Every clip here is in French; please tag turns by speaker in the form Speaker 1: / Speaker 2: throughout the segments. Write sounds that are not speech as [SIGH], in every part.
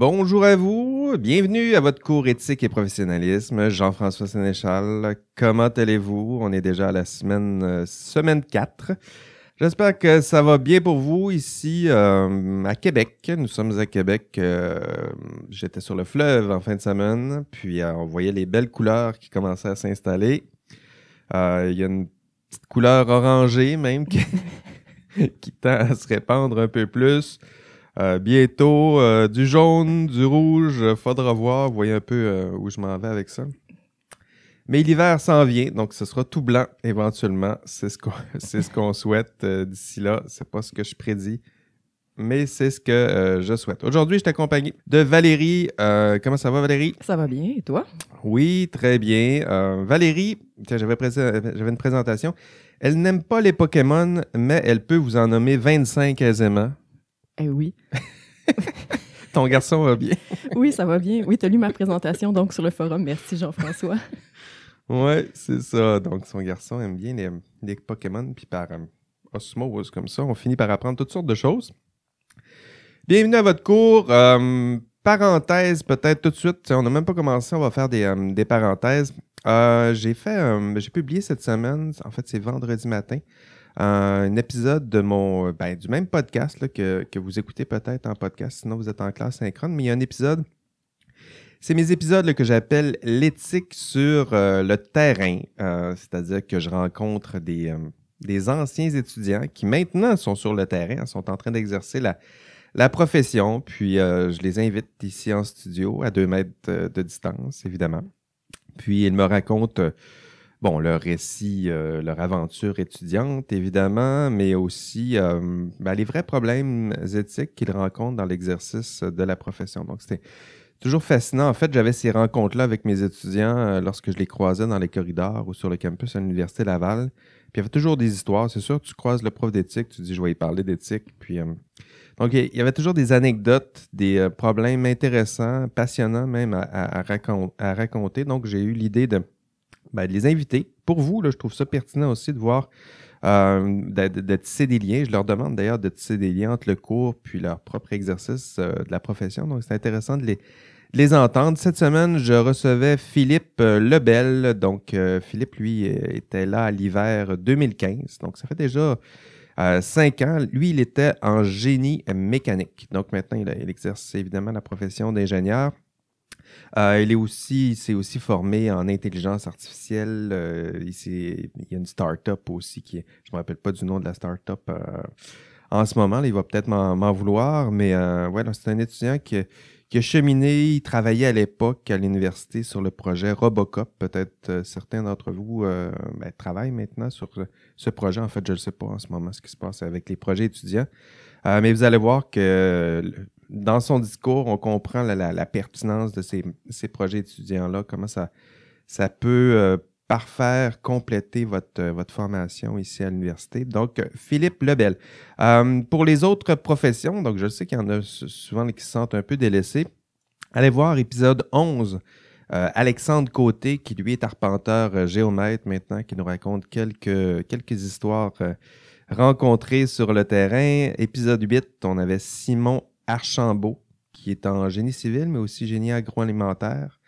Speaker 1: Bonjour à vous, bienvenue à votre cours éthique et professionnalisme. Jean-François Sénéchal, comment allez-vous? On est déjà à la semaine, euh, semaine 4. J'espère que ça va bien pour vous ici euh, à Québec. Nous sommes à Québec. euh, J'étais sur le fleuve en fin de semaine, puis on voyait les belles couleurs qui commençaient à s'installer. Il y a une petite couleur orangée même [LAUGHS] qui tend à se répandre un peu plus. Euh, bientôt, euh, du jaune, du rouge, faudra voir. Vous voyez un peu euh, où je m'en vais avec ça. Mais l'hiver s'en vient, donc ce sera tout blanc éventuellement. C'est ce qu'on [LAUGHS] c'est ce qu'on souhaite d'ici là. C'est pas ce que je prédis, mais c'est ce que je souhaite. Aujourd'hui, je suis accompagné de Valérie. Comment ça va, Valérie?
Speaker 2: Ça va bien, et toi?
Speaker 1: Oui, très bien. Valérie, j'avais une présentation. Elle n'aime pas les Pokémon, mais elle peut vous en nommer 25 aisément.
Speaker 2: Eh oui. [LAUGHS]
Speaker 1: Ton garçon va bien.
Speaker 2: Oui, ça va bien. Oui, tu as lu ma présentation donc sur le forum. Merci Jean-François.
Speaker 1: Ouais, c'est ça. Donc, son garçon aime bien les, les Pokémon, puis par euh, osmose, comme ça, on finit par apprendre toutes sortes de choses. Bienvenue à votre cours. Euh, parenthèse, peut-être tout de suite. On n'a même pas commencé, on va faire des, euh, des parenthèses. Euh, j'ai fait, j'ai publié cette semaine, en fait, c'est vendredi matin, un épisode de mon, euh, ben, du même podcast que, que vous écoutez peut-être en podcast, sinon vous êtes en classe synchrone, mais il y a un épisode c'est mes épisodes que j'appelle l'éthique sur euh, le terrain, Euh, c'est-à-dire que je rencontre des, des anciens étudiants qui maintenant sont sur le terrain, sont en train d'exercer la, la profession, puis je les invite ici en studio à deux mètres de distance, évidemment. Puis ils me racontent, bon, leur récit, euh, leur aventure étudiante, évidemment, mais aussi euh, ben, les vrais problèmes éthiques qu'ils rencontrent dans l'exercice de la profession. Donc, c'était toujours fascinant. En fait, j'avais ces rencontres-là avec mes étudiants euh, lorsque je les croisais dans les corridors ou sur le campus à l'Université Laval. Puis il y avait toujours des histoires. C'est sûr, tu croises le prof d'éthique, tu dis, je vais y parler d'éthique. Puis, euh, donc, il y avait toujours des anecdotes, des problèmes intéressants, passionnants même à raconter. Donc, j'ai eu l'idée de, ben, de les inviter. Pour vous, là, je trouve ça pertinent aussi de voir, euh, de, tisser des liens. Je leur demande d'ailleurs de tisser des liens entre le cours puis leur propre exercice euh, de la profession. Donc, c'est intéressant de les, les entendre. Cette semaine, je recevais Philippe euh, Lebel. Donc, Philippe, lui, était là à l'hiver 2015. Donc, ça fait déjà cinq ans. Lui, il était en génie mécanique. Donc, maintenant, il, il exerce évidemment la profession d'ingénieur. Euh, il est aussi, s'est aussi formé en intelligence artificielle. Euh, il, y a une start-up aussi qui est, je me rappelle pas du nom de la start-up euh, en ce moment. il va peut-être m'en vouloir, mais ouais, c'est un étudiant qui, a cheminé. Il travaillait à l'époque à l'université sur le projet Robocop. Peut-être certains d'entre vous ben, travaillent maintenant sur ce, projet. En fait, je ne sais pas en ce moment ce qui se passe avec les projets étudiants. Mais vous allez voir que dans son discours, on comprend la, pertinence de ces, ces projets étudiants-là, comment ça, ça peut euh, parfaire, compléter votre, euh, votre formation ici à l'université. Donc, euh, Philippe Lebel. Pour les autres professions, donc je sais qu'il y en a souvent qui se sentent un peu délaissés. Allez voir épisode 11. euh, Alexandre Côté, qui lui est arpenteur géomètre maintenant, qui nous raconte quelques, quelques histoires rencontrées sur le terrain. Épisode 8, on avait Simon Archambault, qui est en génie civil, mais aussi génie agroalimentaire.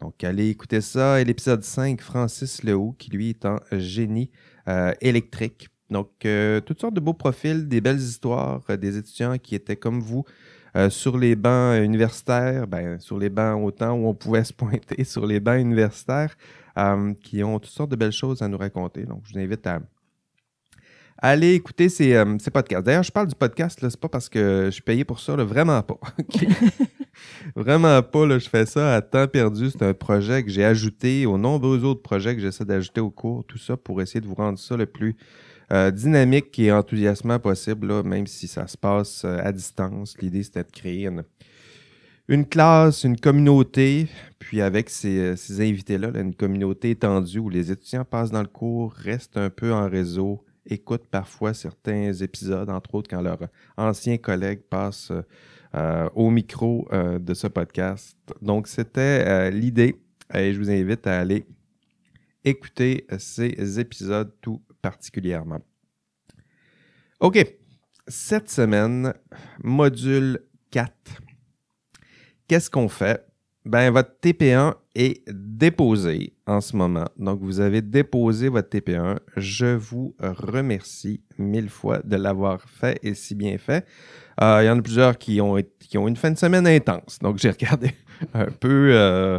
Speaker 1: Donc, allez écouter ça. Et l'épisode 5, Francis Lehoux, qui lui est en génie euh, électrique. Donc, euh, toutes sortes de beaux profils, des belles histoires, euh, des étudiants qui étaient comme vous sur les bancs universitaires, ben, sur les bancs autant où on pouvait se pointer, sur les bancs universitaires, qui ont toutes sortes de belles choses à nous raconter. Donc, je vous invite à aller écouter ces, euh, podcasts. D'ailleurs, je parle du podcast, là, c'est pas parce que je suis payé pour ça, là, vraiment pas. [LAUGHS] Vraiment pas, là, je fais ça à temps perdu. C'est un projet que j'ai ajouté aux nombreux autres projets que j'essaie d'ajouter au cours, tout ça pour essayer de vous rendre ça le plus euh, dynamique et enthousiasmant possible, là, même si ça se passe euh, à distance. L'idée, c'était de créer une, une classe, une communauté, puis avec ces, euh, ces invités-là, là, une communauté étendue où les étudiants passent dans le cours, restent un peu en réseau, écoutent parfois certains épisodes, entre autres quand leurs anciens collègues passent euh, au micro euh, de ce podcast. Donc, c'était euh, l'idée et je vous invite à aller écouter ces épisodes tout particulièrement. OK. Cette semaine, module 4. qu'est-ce qu'on fait? Ben, votre TP1 est déposé en ce moment. Donc, vous avez déposé votre TP1. Je vous remercie mille fois de l'avoir fait et si bien fait. Euh, il y en a plusieurs qui ont, qui ont une fin de semaine intense. Donc, j'ai regardé [LAUGHS] un peu, euh,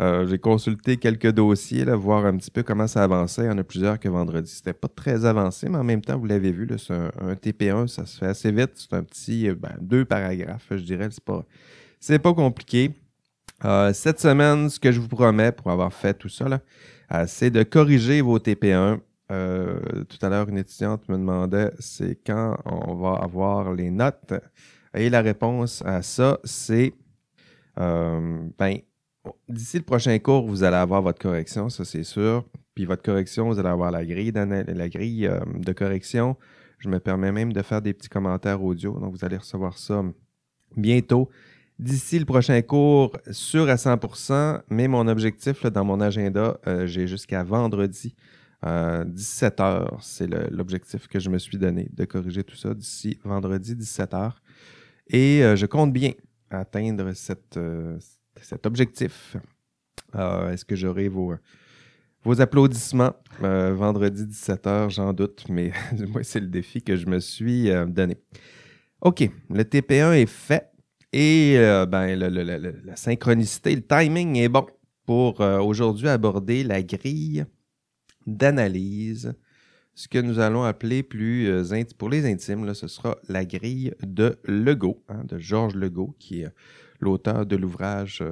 Speaker 1: euh, j'ai consulté quelques dossiers, voir un petit peu comment ça avançait. Il y en a plusieurs que vendredi, c'était pas très avancé, mais en même temps, vous l'avez vu, c'est un, TP1, ça se fait assez vite. C'est un petit, ben, deux paragraphes, je dirais. C'est pas, c'est pas compliqué. Euh, cette semaine, ce que je vous promets pour avoir fait tout ça, euh, c'est de corriger vos TP1. Euh, tout à l'heure, une étudiante me demandait c'est quand on va avoir les notes? Et la réponse à ça, c'est ben, d'ici le prochain cours, vous allez avoir votre correction, ça c'est sûr. Puis votre correction, vous allez avoir la grille, la grille de correction. Je me permets même de faire des petits commentaires audio, donc vous allez recevoir ça bientôt d'ici le prochain cours sûr à 100%, mais mon objectif dans mon agenda, euh, j'ai jusqu'à vendredi, 17 euh, h C'est l'objectif que je me suis donné de corriger tout ça d'ici vendredi 17 h Et euh, je compte bien atteindre cet objectif. Est-ce que j'aurai vos, applaudissements? Vendredi 17 h J'en doute, mais [LAUGHS] moi, c'est le défi que je me suis donné. OK, le TP1 est fait. Et euh, ben, la synchronicité, le timing est bon pour euh, aujourd'hui aborder la grille d'analyse. Ce que nous allons appeler plus euh, pour les intimes, ce sera la grille de Legault, hein, de Georges Legault, qui est l'auteur de l'ouvrage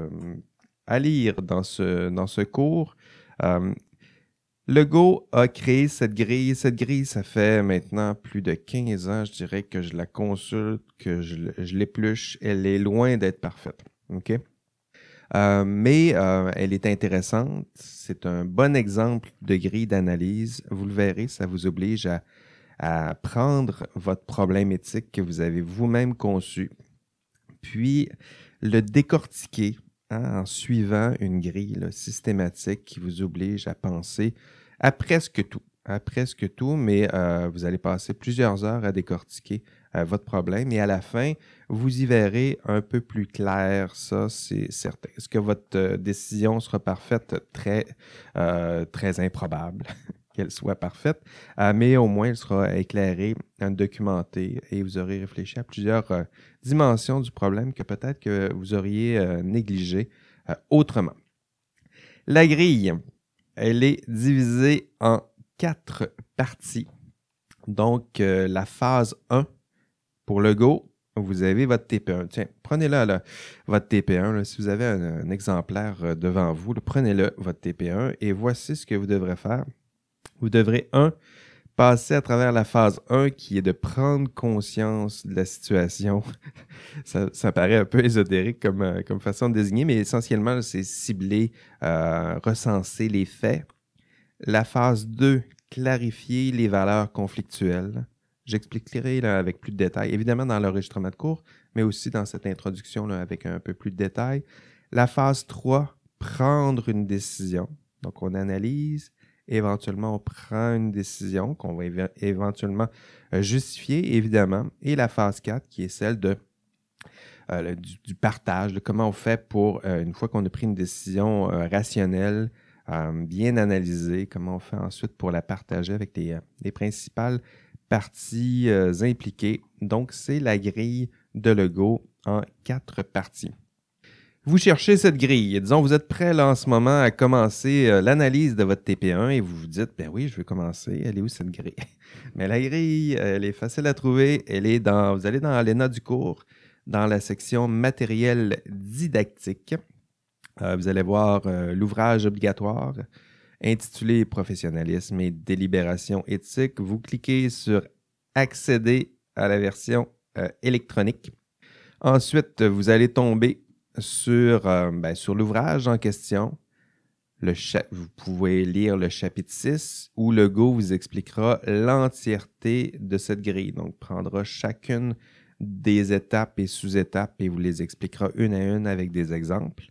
Speaker 1: à lire dans ce, dans ce cours. Legault a créé cette grille. Cette grille, ça fait maintenant plus de 15 ans, je dirais, que je la consulte, que je, l'épluche. Elle est loin d'être parfaite. OK? Euh, mais euh, elle est intéressante. C'est un bon exemple de grille d'analyse. Vous le verrez, ça vous oblige à, prendre votre problème éthique que vous avez vous-même conçu, puis le décortiquer hein, en suivant une grille systématique qui vous oblige à penser à presque tout. À presque tout, mais euh, vous allez passer plusieurs heures à décortiquer euh, votre problème et à la fin, vous y verrez un peu plus clair, ça c'est certain. Est-ce que votre euh, décision sera parfaite? Très, très improbable [LAUGHS] qu'elle soit parfaite, mais au moins elle sera éclairée, documentée et vous aurez réfléchi à plusieurs dimensions du problème que peut-être que vous auriez négligé autrement. La grille, elle est divisée en quatre parties. Donc, euh, la phase 1, pour le Go, vous avez votre TP1. Tiens, prenez-le, votre TP1. si vous avez un, exemplaire euh, devant vous, prenez-le, votre TP1, et voici ce que vous devrez faire. Vous devrez, un, passer à travers la phase 1 qui est de prendre conscience de la situation. [LAUGHS] ça, paraît un peu ésotérique comme, euh, comme façon de désigner, mais essentiellement, c'est cibler, euh, recenser les faits. La phase 2, clarifier les valeurs conflictuelles. J'expliquerai avec plus de détails, évidemment dans l'enregistrement de cours, mais aussi dans cette introduction avec un peu plus de détails. La phase 3, prendre une décision. Donc, on analyse, Éventuellement, on prend une décision qu'on va éventuellement euh, justifier, évidemment. Et la phase 4, qui est celle de, euh, du, partage, de comment on fait pour, euh, une fois qu'on a pris une décision rationnelle, bien analysée, comment on fait ensuite pour la partager avec les, les principales parties impliquées. Donc, c'est la grille de Lego en quatre parties. Vous cherchez cette grille. Disons, vous êtes prêt en ce moment à commencer euh, l'analyse de votre TP1 et vous vous dites, ben oui, je vais commencer. Elle est où cette grille? [LAUGHS] Mais la grille, elle est facile à trouver. Elle est dans, vous allez dans l'ENA du cours, dans la section matériel didactique. Euh, vous allez voir euh, l'ouvrage obligatoire intitulé Professionnalisme et délibération éthique. Vous cliquez sur Accéder à la version électronique. Ensuite, vous allez tomber sur, euh, ben, sur l'ouvrage en question. Le vous pouvez lire le chapitre 6 où le Go vous expliquera l'entièreté de cette grille. Donc, prendra chacune des étapes et sous-étapes et vous les expliquera une à une avec des exemples.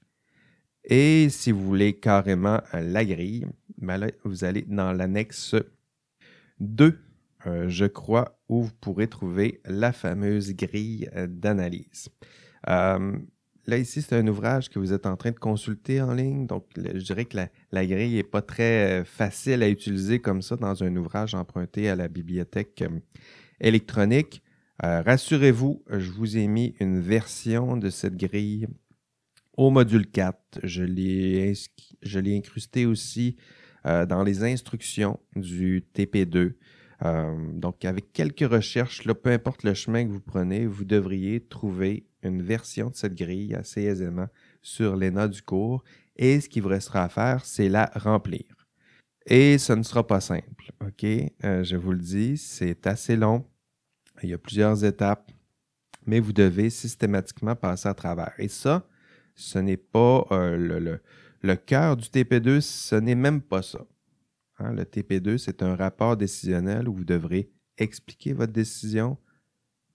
Speaker 1: Et si vous voulez carrément euh, la grille, ben là, vous allez dans l'annexe 2, euh, je crois, où vous pourrez trouver la fameuse grille d'analyse. Là, ici, c'est un ouvrage que vous êtes en train de consulter en ligne. Donc, je dirais que la, grille n'est pas très euh, facile à utiliser comme ça dans un ouvrage emprunté à la bibliothèque euh, électronique. Rassurez-vous, je vous ai mis une version de cette grille au module 4. Je l'ai incrusté aussi dans les instructions du TP2. Euh, donc, avec quelques recherches, peu importe le chemin que vous prenez, vous devriez trouver une version de cette grille assez aisément sur l'ENA du cours. Et ce qu'il vous restera à faire, c'est la remplir. Et ce ne sera pas simple, OK? Euh, je vous le dis, c'est assez long. Il y a plusieurs étapes, mais vous devez systématiquement passer à travers. Et ça, ce n'est pas euh, le cœur du TP2, ce n'est même pas ça. Hein, le TP2, c'est un rapport décisionnel où vous devrez expliquer votre décision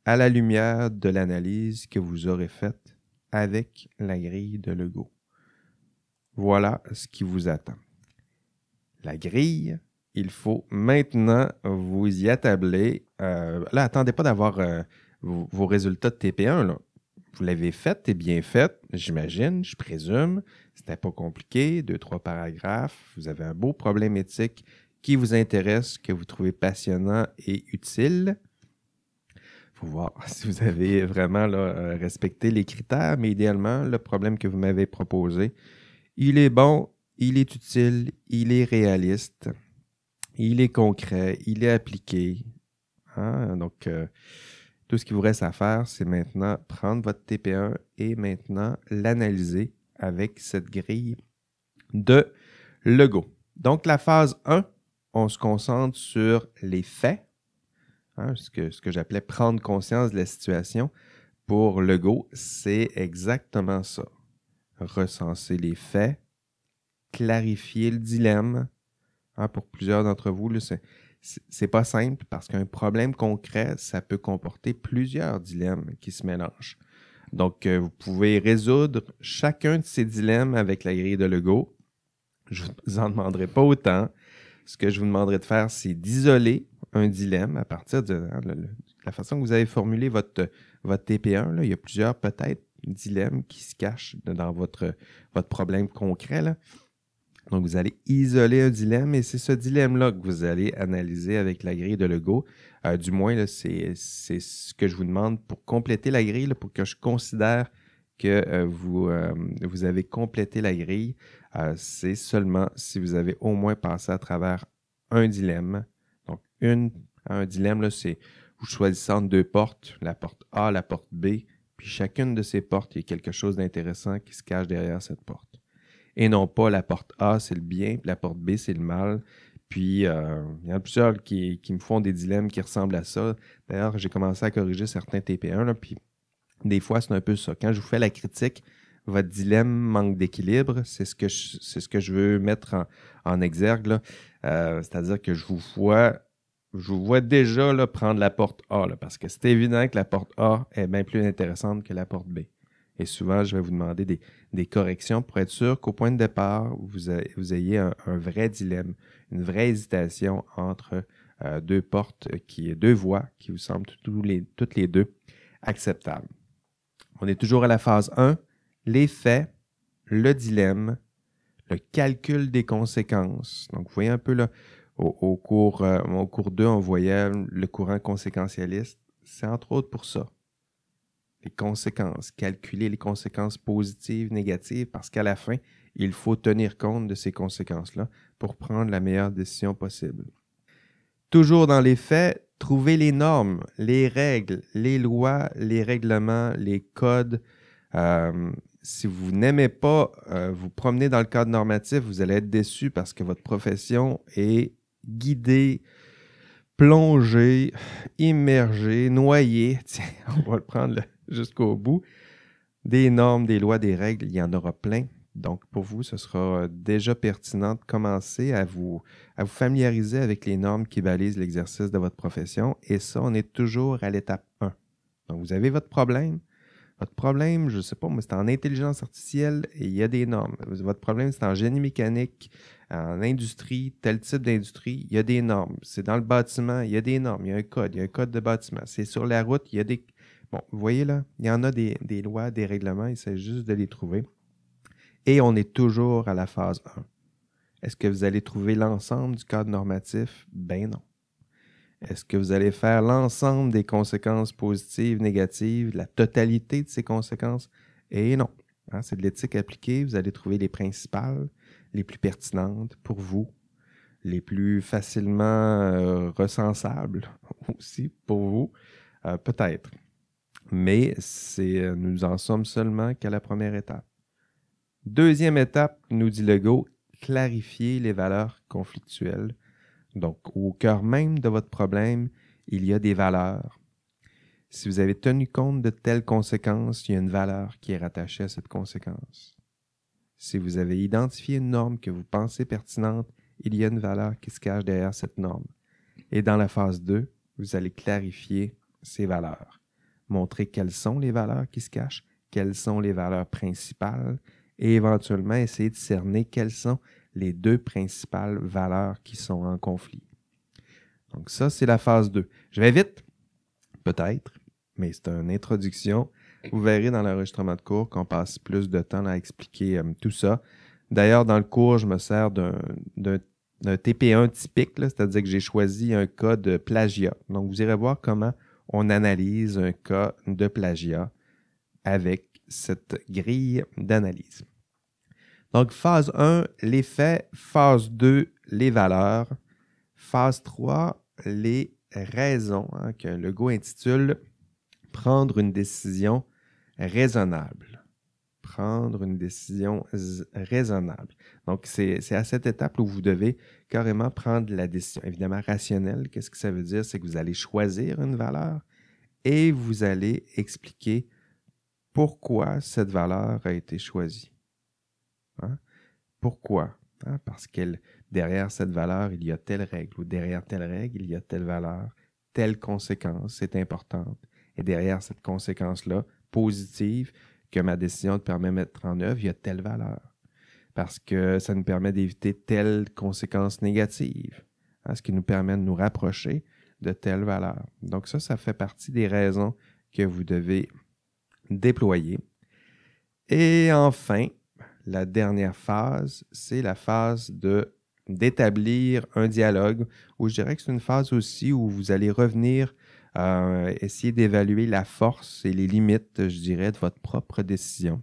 Speaker 1: à la lumière de l'analyse que vous aurez faite avec la grille de Lego. Voilà ce qui vous attend. La grille, il faut maintenant vous y attabler. Euh, là, attendez pas d'avoir euh, vos, résultats de TP1. Là vous l'avez faite et bien faite, j'imagine, je présume. C'était pas compliqué, deux, trois paragraphes. Vous avez un beau problème éthique qui vous intéresse, que vous trouvez passionnant et utile. Faut voir [LAUGHS] si vous avez vraiment euh, respecté les critères, mais idéalement, le problème que vous m'avez proposé, il est bon, il est utile, il est réaliste, il est concret, il est appliqué. Hein? Donc, euh, tout ce qui vous reste à faire, c'est maintenant prendre votre TP1 et maintenant l'analyser avec cette grille de Lego. Donc, la phase 1, on se concentre sur les faits, hein, ce que, ce que j'appelais prendre conscience de la situation. Pour Lego, c'est exactement ça. Recenser les faits, clarifier le dilemme. Hein, pour plusieurs d'entre vous, c'est c'est pas simple parce qu'un problème concret, ça peut comporter plusieurs dilemmes qui se mélangent. Donc, euh, vous pouvez résoudre chacun de ces dilemmes avec la grille de Lego. Je vous en demanderai pas autant. Ce que je vous demanderai de faire, c'est d'isoler un dilemme à partir de, hein, la façon que vous avez formulé votre, votre TP1. Là, il y a plusieurs peut-être dilemmes qui se cachent dans votre, votre problème concret. Là. Donc, vous allez isoler un dilemme et c'est ce dilemme-là que vous allez analyser avec la grille de Lego. Euh, du moins, c'est ce que je vous demande pour compléter la grille, pour que je considère que euh, vous, euh, vous avez complété la grille. c'est seulement si vous avez au moins passé à travers un dilemme. Donc, un dilemme, c'est vous choisissez entre deux portes, la porte A, la porte B, puis chacune de ces portes, il y a quelque chose d'intéressant qui se cache derrière cette porte et non pas la porte A, c'est le bien, puis la porte B, c'est le mal. Puis, euh, il y en a plusieurs qui, me font des dilemmes qui ressemblent à ça. D'ailleurs, j'ai commencé à corriger certains TP1, là, puis des fois, c'est un peu ça. Quand je vous fais la critique, votre dilemme manque d'équilibre, c'est ce que je, ce que je veux mettre en, exergue. Euh, c'est-à-dire que je vous vois, je vous vois déjà prendre la porte A, parce que c'est évident que la porte A est bien plus intéressante que la porte B. Et souvent, je vais vous demander des, corrections pour être sûr qu'au point de départ, vous, ayez un, vrai dilemme, une vraie hésitation entre euh, deux portes, qui, deux voies qui vous semblent toutes les deux acceptables. On est toujours à la phase 1, les faits, le dilemme, le calcul des conséquences. Donc, vous voyez un peu là, au, cours, euh, au cours 2, on voyait le courant conséquentialiste. C'est entre autres pour ça les conséquences, calculer les conséquences positives, négatives, parce qu'à la fin, il faut tenir compte de ces conséquences-là pour prendre la meilleure décision possible. Toujours dans les faits, trouver les normes, les règles, les lois, les règlements, les codes. Euh, si vous n'aimez pas euh, vous promener dans le cadre normatif, vous allez être déçu parce que votre profession est guidée, plongée, immergée, noyée. [LAUGHS] Tiens, on va le prendre là jusqu'au bout. Des normes, des lois, des règles, il y en aura plein. Donc, pour vous, ce sera déjà pertinent de commencer à vous, à vous familiariser avec les normes qui balisent l'exercice de votre profession. Et ça, on est toujours à l'étape 1. Donc, vous avez votre problème. Votre problème, je ne sais pas, mais c'est en intelligence artificielle et il y a des normes. Votre problème, c'est en génie mécanique, en industrie, tel type d'industrie, il y a des normes. C'est dans le bâtiment, il y a des normes, il y a un code, il y a un code de bâtiment. C'est sur la route, il y a des, Bon, vous voyez là, il y en a des, lois, des règlements, il s'agit juste de les trouver. Et on est toujours à la phase 1. Est-ce que vous allez trouver l'ensemble du cadre normatif? Ben non. Est-ce que vous allez faire l'ensemble des conséquences positives, négatives, la totalité de ces conséquences? Et non. Hein, c'est de l'éthique appliquée. Vous allez trouver les principales, les plus pertinentes pour vous, les plus facilement euh, recensables [LAUGHS] aussi pour vous, euh, peut-être. Mais c'est, euh, nous en sommes seulement qu'à la première étape. Deuxième étape, nous dit Legault, clarifier les valeurs conflictuelles. Donc, au cœur même de votre problème, il y a des valeurs. Si vous avez tenu compte de telles conséquences, il y a une valeur qui est rattachée à cette conséquence. Si vous avez identifié une norme que vous pensez pertinente, il y a une valeur qui se cache derrière cette norme. Et dans la phase 2, vous allez clarifier ces valeurs, montrer quelles sont les valeurs qui se cachent, quelles sont les valeurs principales, et éventuellement essayer de cerner quelles sont les deux principales valeurs qui sont en conflit. Donc ça, c'est la phase 2. Je vais vite, peut-être, mais c'est une introduction. Vous verrez dans l'enregistrement de cours qu'on passe plus de temps à expliquer euh, tout ça. D'ailleurs, dans le cours, je me sers d'un TP1 typique, c'est-à-dire que j'ai choisi un cas de plagiat. Donc, vous irez voir comment on analyse un cas de plagiat avec cette grille d'analyse. Donc, phase 1, les faits. Phase 2, les valeurs. Phase 3, les raisons, hein, que Legault intitule Prendre une décision raisonnable. Prendre une décision raisonnable. Donc, c'est à cette étape où vous devez carrément prendre la décision. Évidemment, rationnelle, qu'est-ce que ça veut dire? C'est que vous allez choisir une valeur et vous allez expliquer pourquoi cette valeur a été choisie. Hein? Pourquoi? Hein? Parce que derrière cette valeur, il y a telle règle, ou derrière telle règle, il y a telle valeur, telle conséquence, c'est importante. Et derrière cette conséquence-là, positive, que ma décision te permet de mettre en œuvre, il y a telle valeur. Parce que ça nous permet d'éviter telle conséquence négative, hein? ce qui nous permet de nous rapprocher de telle valeur. Donc ça, ça fait partie des raisons que vous devez déployer. Et enfin, la dernière phase, c'est la phase de d'établir un dialogue, où je dirais que c'est une phase aussi où vous allez revenir euh, essayer d'évaluer la force et les limites, je dirais, de votre propre décision.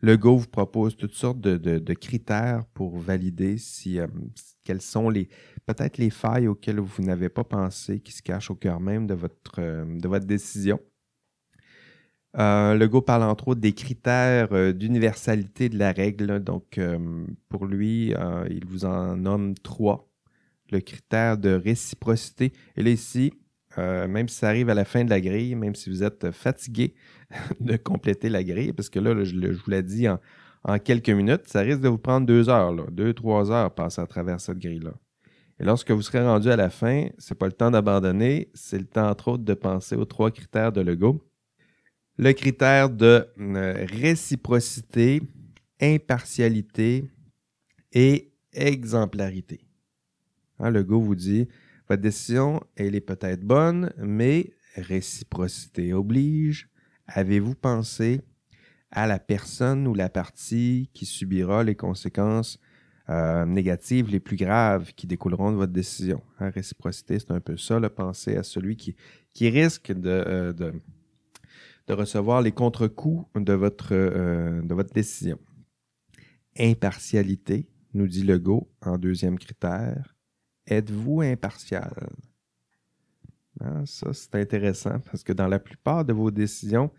Speaker 1: Le Go vous propose toutes sortes de, critères pour valider si euh, quelles sont les peut-être les failles auxquelles vous n'avez pas pensé qui se cachent au cœur même de votre, euh, de votre décision. Euh, Legault parle entre autres des critères euh, d'universalité de la règle. Donc, pour lui, il vous en nomme trois. Le critère de réciprocité. Et là, ici, même si ça arrive à la fin de la grille, même si vous êtes fatigué [LAUGHS] de compléter la grille, parce que là, je, vous l'ai dit en, quelques minutes, ça risque de vous prendre deux heures, deux, trois heures passer à travers cette grille-là. Et lorsque vous serez rendu à la fin, c'est pas le temps d'abandonner, c'est le temps, entre autres, de penser aux trois critères de Legault le critère de euh, réciprocité, impartialité et exemplarité. Hein, le go vous dit, votre décision, elle est peut-être bonne, mais réciprocité oblige. Avez-vous pensé à la personne ou la partie qui subira les conséquences euh, négatives les plus graves qui découleront de votre décision? Hein, réciprocité, c'est un peu ça, le penser à celui qui, risque de, euh, de recevoir les contre-coups de euh, de votre décision. Impartialité, nous dit Legault en deuxième critère. Êtes-vous impartial? Ah, ça, c'est intéressant parce que dans la plupart de vos décisions,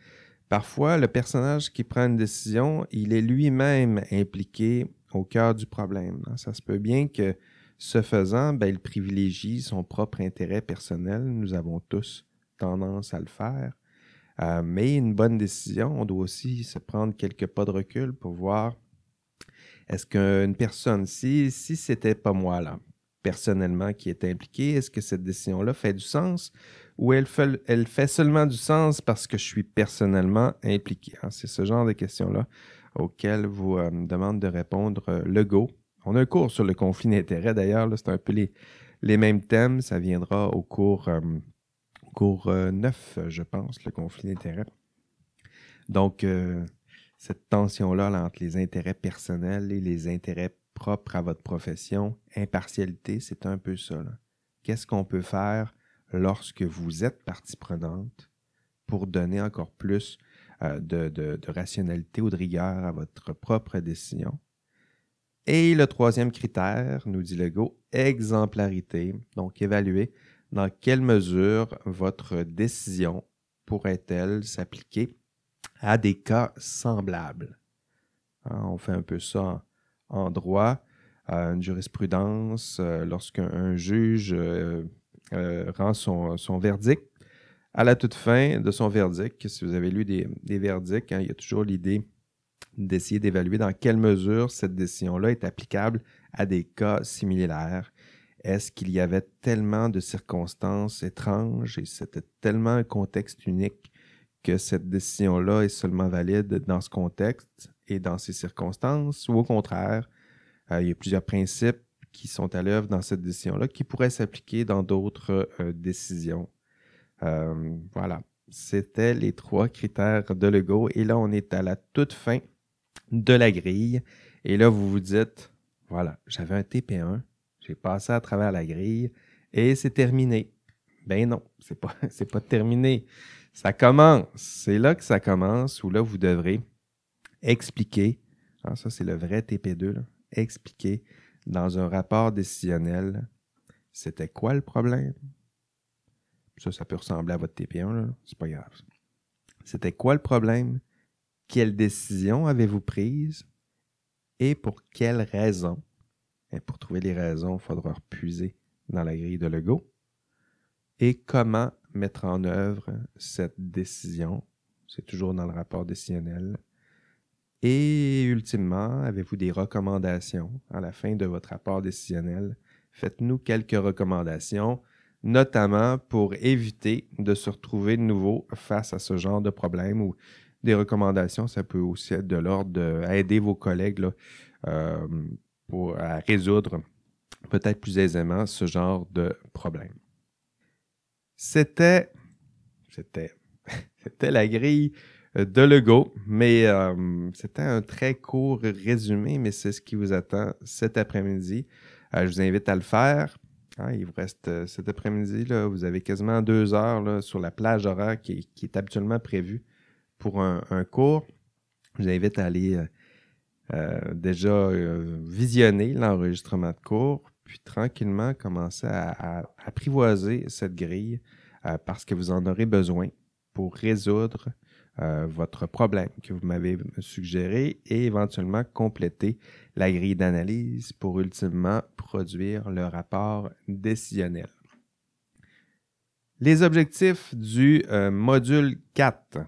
Speaker 1: parfois, le personnage qui prend une décision, il est lui-même impliqué au cœur du problème. Ah, ça se peut bien que, ce faisant, ben, il privilégie son propre intérêt personnel. Nous avons tous tendance à le faire. Euh, mais une bonne décision, on doit aussi se prendre quelques pas de recul pour voir est-ce qu'une personne, si, si c'était pas moi là, personnellement qui est impliqué, est-ce que cette décision-là fait du sens ou elle fait, seulement du sens parce que je suis personnellement impliqué? Hein? C'est ce genre de questions-là auxquelles vous euh, demande de répondre euh. On a un cours sur le conflit d'intérêts d'ailleurs, c'est un peu les, mêmes thèmes, ça viendra au cours cours 9, je pense, le conflit d'intérêts. Donc, cette tension-là entre les intérêts personnels et les intérêts propres à votre profession, impartialité, c'est un peu ça. Qu'est-ce qu'on peut faire lorsque vous êtes partie prenante pour donner encore plus euh, de, rationalité ou de rigueur à votre propre décision? Et le troisième critère, nous dit Lego, exemplarité. Donc, évaluer dans quelle mesure votre décision pourrait-elle s'appliquer à des cas semblables. Hein, on fait un peu ça en, droit, une jurisprudence, euh, lorsqu'un juge euh, rend son verdict, à la toute fin de son verdict, si vous avez lu des, verdicts, hein, il y a toujours l'idée d'essayer d'évaluer dans quelle mesure cette décision-là est applicable à des cas similaires. Est-ce qu'il y avait tellement de circonstances étranges et c'était tellement un contexte unique que cette décision-là est seulement valide dans ce contexte? Et dans ces circonstances, ou au contraire, euh, il y a plusieurs principes qui sont à l'œuvre dans cette décision-là qui pourraient s'appliquer dans d'autres euh, décisions euh, voilà, c'était les trois critères de Lego. Et là, on est à la toute fin de la grille. Et là, vous vous dites, voilà, j'avais un TP1, j'ai passé à travers la grille et c'est terminé. Ben non, c'est pas, [LAUGHS] pas terminé. Ça commence. C'est là que ça commence où là, vous devrez expliquer. Ah, ça, c'est le vrai TP2, expliquer dans un rapport décisionnel c'était quoi le problème, ça, ça peut ressembler à votre TP1, c'est pas grave. C'était quoi le problème? Quelle décision avez-vous prise? Et pour quelles raisons? Et pour trouver les raisons, il faudra repuiser dans la grille de Lego. Et comment mettre en œuvre cette décision? C'est toujours dans le rapport décisionnel. Et ultimement, avez-vous des recommandations à la fin de votre rapport décisionnel? Faites-nous quelques recommandations notamment pour éviter de se retrouver de nouveau face à ce genre de problème ou des recommandations, ça peut aussi être de l'ordre d'aider vos collègues euh, pour, à résoudre peut-être plus aisément ce genre de problème. C'était, c'était, [LAUGHS] c'était la grille de Lego, mais euh, c'était un très court résumé, mais c'est ce qui vous attend cet après-midi. Euh, je vous invite à le faire. Ah, il vous reste euh, cet après-midi, vous avez quasiment deux heures sur la plage horaire qui, est habituellement prévue pour un, cours. Je vous invite à aller euh, déjà visionner l'enregistrement de cours, puis tranquillement commencer à, apprivoiser cette grille parce que vous en aurez besoin pour résoudre euh, votre problème que vous m'avez suggéré et éventuellement compléter la grille d'analyse pour ultimement produire le rapport décisionnel. Les objectifs du euh, module 4.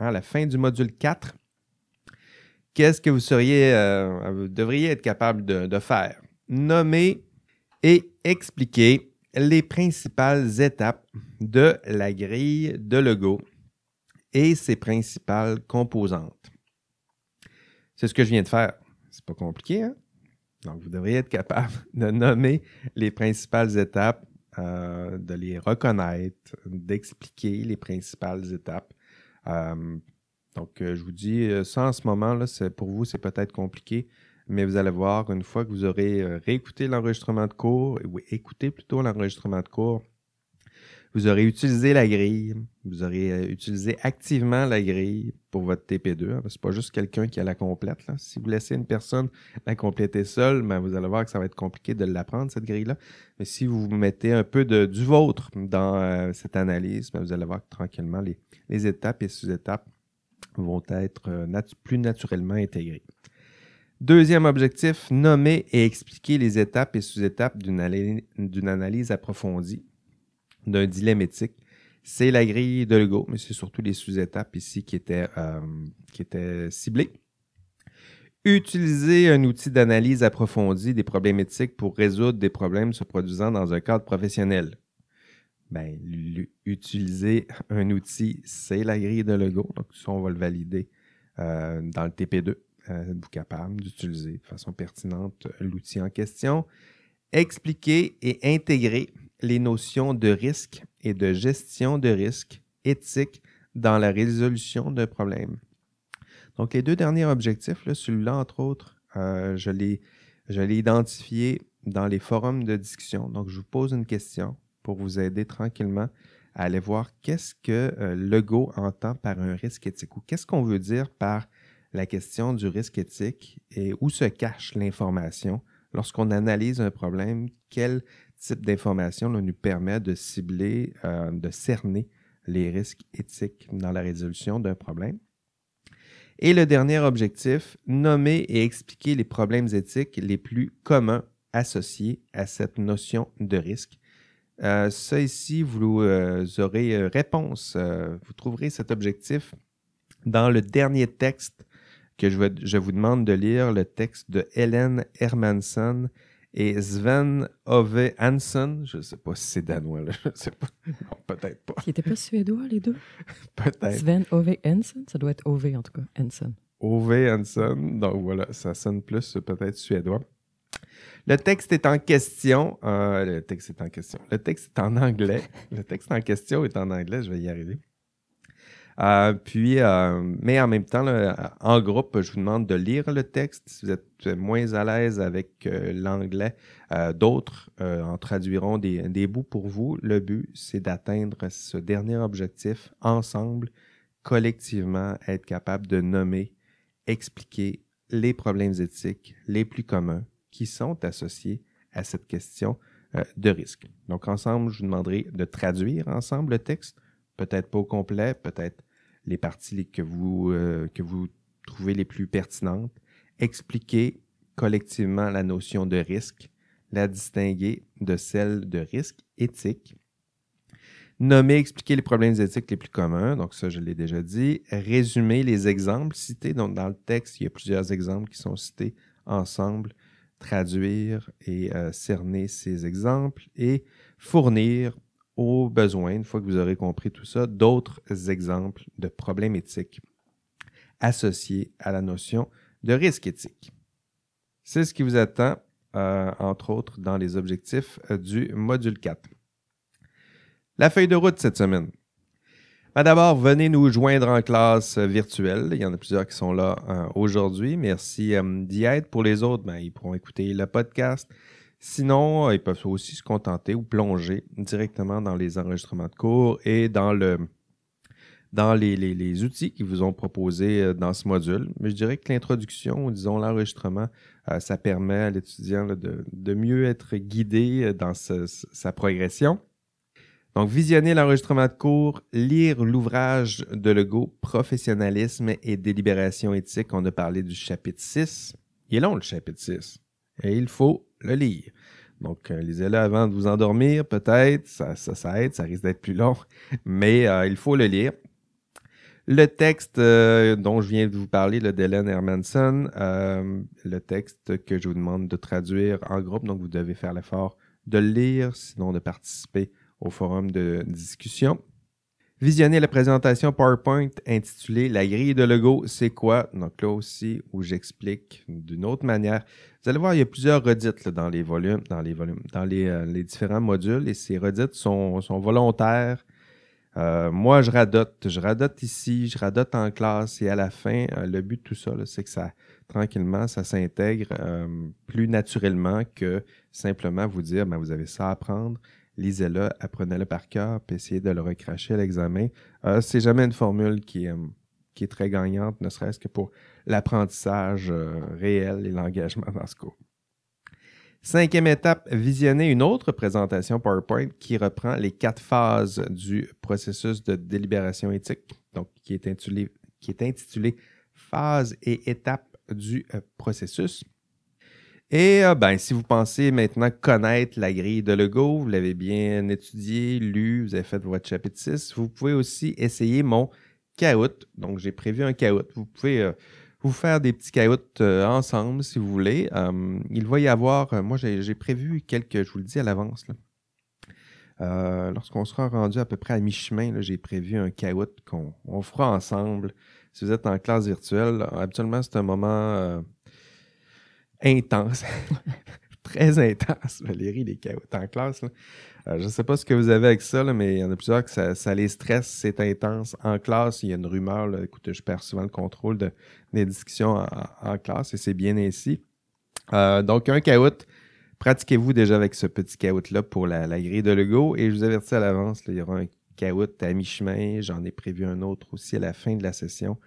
Speaker 1: À la fin du module 4, qu'est-ce que vous seriez, euh, vous devriez être capable de, de faire? Nommer et expliquer les principales étapes de la grille de Lego et ses principales composantes. C'est ce que je viens de faire. C'est pas compliqué, hein? Donc, vous devriez être capable [LAUGHS] de nommer les principales étapes, euh, de les reconnaître, d'expliquer les principales étapes. Euh, donc, euh, je vous dis, ça en ce moment, là, pour vous, c'est peut-être compliqué, mais vous allez voir, une fois que vous aurez réécouté l'enregistrement de cours, ou écouté plutôt l'enregistrement de cours, vous aurez utilisé la grille, vous aurez euh, utilisé activement la grille pour votre TP2. Hein, c'est pas juste quelqu'un qui a la complète. Si vous laissez une personne la compléter seule, ben, vous allez voir que ça va être compliqué de l'apprendre, cette grille-là. Mais si vous mettez un peu de, du vôtre dans euh, cette analyse, ben, vous allez voir que tranquillement, les, étapes et sous-étapes vont être euh, plus naturellement intégrées. Deuxième objectif, nommer et expliquer les étapes et sous-étapes d'une analyse approfondie d'un dilemme éthique. C'est la grille de Lego, mais c'est surtout les sous-étapes ici qui étaient, euh, qui étaient ciblées. Utiliser un outil d'analyse approfondie des problèmes éthiques pour résoudre des problèmes se produisant dans un cadre professionnel. Ben, utiliser un outil, c'est la grille de Lego. Donc, ça, on va le valider euh, dans le TP2. Euh, Êtes-vous capable d'utiliser de façon pertinente l'outil en question? Expliquer et intégrer les notions de risque et de gestion de risques éthiques dans la résolution de problèmes. Donc, les deux derniers objectifs, celui-là, entre autres, euh, je l'ai identifié dans les forums de discussion. Donc, je vous pose une question pour vous aider tranquillement à aller voir qu'est-ce que euh, Legault entend par un risque éthique ou qu'est-ce qu'on veut dire par la question du risque éthique et où se cache l'information lorsqu'on analyse un problème, quel type d'information nous permet de cibler, euh, de cerner les risques éthiques dans la résolution d'un problème. Et le dernier objectif, nommer et expliquer les problèmes éthiques les plus communs associés à cette notion de risque. Euh, ça ici, vous euh, aurez réponse. vous trouverez cet objectif dans le dernier texte que je, je, vous demande de lire, le texte de Helen Hermansson et Sven Ove Hansen. Je ne sais pas si c'est danois, là. je ne sais pas. Non, peut-être pas.
Speaker 2: Ils n'étaient pas suédois, les deux? [LAUGHS]
Speaker 1: peut-être.
Speaker 2: Sven Ove Hansen? Ça doit être Ove, en tout cas. Hansen.
Speaker 1: Ove Hansen. Donc voilà, ça sonne plus peut-être suédois. Le texte est en question. Euh, le texte est en question. Le texte est en anglais. [LAUGHS] le texte en question est en anglais. Je vais y arriver. Euh, puis, euh, mais en même temps, en groupe, je vous demande de lire le texte. Si vous êtes moins à l'aise avec l'anglais, d'autres en traduiront des, des, bouts pour vous. Le but, c'est d'atteindre ce dernier objectif ensemble, collectivement, être capable de nommer, expliquer les problèmes éthiques les plus communs qui sont associés à cette question euh, de risque. Donc, ensemble, je vous demanderai de traduire ensemble le texte, peut-être pas au complet, peut-être les parties que vous, euh, que vous trouvez les plus pertinentes, expliquer collectivement la notion de risque, la distinguer de celle de risque éthique, nommer, expliquer les problèmes éthiques les plus communs, donc ça je l'ai déjà dit, résumer les exemples cités, donc dans le texte il y a plusieurs exemples qui sont cités ensemble. Traduire et euh, cerner ces exemples et fournir aux besoins, une fois que vous aurez compris tout ça, d'autres exemples de problèmes éthiques associés à la notion de risque éthique. C'est ce qui vous attend, euh, entre autres, dans les objectifs euh, du module 4. La feuille de route cette semaine. Ben, d'abord, venez nous joindre en classe euh, virtuelle. Il y en a plusieurs qui sont là aujourd'hui. Merci d'y être. Pour les autres, ben, ils pourront écouter le podcast. Sinon, ils peuvent aussi se contenter ou plonger directement dans les enregistrements de cours et dans le dans les, les, outils qu'ils vous ont proposés dans ce module. Mais je dirais que l'introduction, disons l'enregistrement, ça permet à l'étudiant de, de, mieux être guidé dans sa progression. Donc, visionner l'enregistrement de cours, lire l'ouvrage de Legault, Professionnalisme et délibération éthique. On a parlé du chapitre 6. Il est long, le chapitre 6. Et il faut le lire. Donc, euh, lisez-le avant de vous endormir, peut-être. Ça, ça, aide, ça risque d'être plus long. [LAUGHS] Mais euh, il faut le lire. Le texte euh, dont je viens de vous parler, le d'Hélène Hermanson, le texte que je vous demande de traduire en groupe, donc vous devez faire l'effort de le lire, sinon de participer au forum de discussion. Visionnez la présentation PowerPoint intitulée La grille de logo, c'est quoi? Donc là aussi, où j'explique d'une autre manière. Vous allez voir, il y a plusieurs redites dans les volumes, dans les volumes, dans les, euh, différents modules, et ces redites sont, volontaires. Euh, moi, je radote. Je radote ici, je radote en classe, et à la fin, euh, le but de tout ça, c'est que ça, tranquillement, ça s'intègre plus naturellement que simplement vous dire, ben, vous avez ça à apprendre lisez-le, apprenez-le par cœur, puis essayez de le recracher à l'examen. Euh, c'est jamais une formule qui est, est très gagnante, ne serait-ce que pour l'apprentissage euh, réel et l'engagement dans ce cours. Cinquième étape, visionner une autre présentation PowerPoint qui reprend les quatre phases du processus de délibération éthique, donc qui est intitulé, qui est intitulé Phase et étapes du euh, processus. Et euh, ben, si vous pensez maintenant connaître la grille de Lego, vous l'avez bien étudié, lu, vous avez fait votre chapitre 6, vous pouvez aussi essayer mon caout. Donc, j'ai prévu un caout. Vous pouvez euh, vous faire des petits caouts euh, ensemble si vous voulez. il va y avoir, moi j'ai prévu quelques, je vous le dis à l'avance. Lorsqu'on sera rendu à peu près à mi-chemin, j'ai prévu un caout qu'on fera ensemble. Si vous êtes en classe virtuelle, habituellement c'est un moment intense, [LAUGHS] très intense, Valérie, les caoutchoucs en classe. Euh, je ne sais pas ce que vous avez avec ça, mais il y en a plusieurs que ça, les stresse, c'est intense. En classe, il y a une rumeur. Là, écoute, je perds souvent le contrôle de, des discussions en, classe et c'est bien ainsi. Euh, donc, un caout, pratiquez-vous déjà avec ce petit caout-là pour la, grille de Lego? Et je vous avertis à l'avance, il y aura un caout à mi-chemin. J'en ai prévu un autre aussi à la fin de la session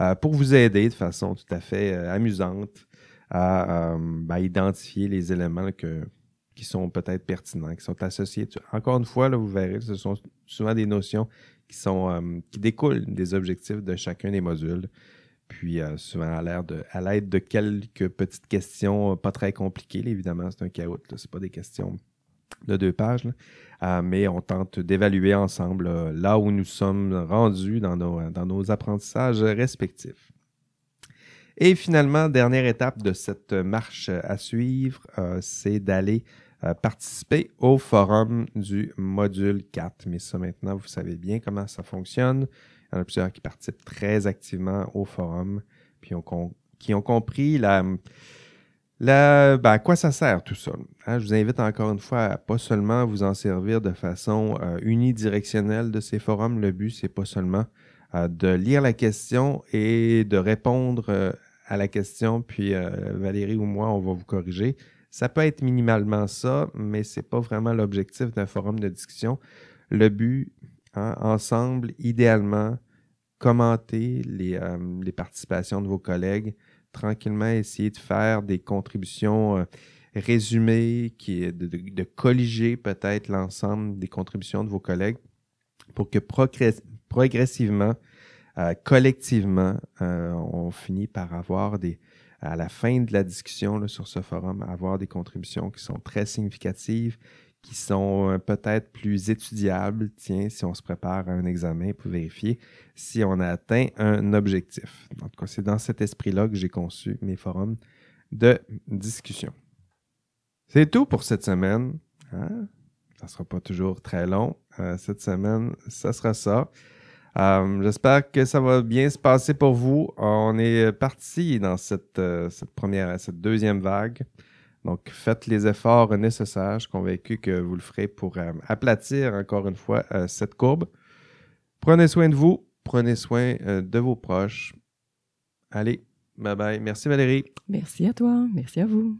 Speaker 1: euh, pour vous aider de façon tout à fait amusante à, euh, à, identifier les éléments que, qui sont peut-être pertinents, qui sont associés. Encore une fois, là, vous verrez, ce sont souvent des notions qui sont euh, qui découlent des objectifs de chacun des modules. Puis euh, souvent à l'aide de, quelques petites questions pas très compliquées. Évidemment, c'est un caout, c'est pas des questions de deux pages, mais on tente d'évaluer ensemble là où nous sommes rendus dans nos, dans nos apprentissages respectifs. Et finalement, dernière étape de cette marche à suivre, euh, c'est d'aller euh, participer au forum du module 4. Mais ça maintenant, vous savez bien comment ça fonctionne. Il y en a plusieurs qui participent très activement au forum, puis qui ont compris la, ben, à quoi ça sert tout ça? Hein, je vous invite encore une fois à pas seulement vous en servir de façon euh, unidirectionnelle de ces forums. Le but, c'est pas seulement de lire la question et de répondre à la question, puis euh, Valérie ou moi, on va vous corriger. Ça peut être minimalement ça, mais c'est pas vraiment l'objectif d'un forum de discussion. Le but, hein, ensemble, idéalement, commenter les, euh, les participations de vos collègues, tranquillement essayer de faire des contributions euh, résumées, qui, de, de colliger peut-être l'ensemble des contributions de vos collègues pour que progressivement, euh, collectivement, euh, on finit par avoir des, à la fin de la discussion sur ce forum, avoir des contributions qui sont très significatives, qui sont euh, peut-être plus étudiables, tiens, si on se prépare à un examen pour vérifier si on a atteint un objectif. En tout cas, c'est dans cet esprit-là que j'ai conçu mes forums de discussion. C'est tout pour cette semaine. Hein? Ça ne sera pas toujours très long. Cette semaine, ça sera ça. Euh, J'espère que ça va bien se passer pour vous. On est parti dans cette, euh, cette première, cette deuxième vague. Donc, faites les efforts nécessaires. Je suis convaincu que vous le ferez pour euh, aplatir encore une fois cette courbe. Prenez soin de vous. Prenez soin de vos proches. Allez, bye bye. Merci Valérie.
Speaker 2: Merci à toi. Merci à vous.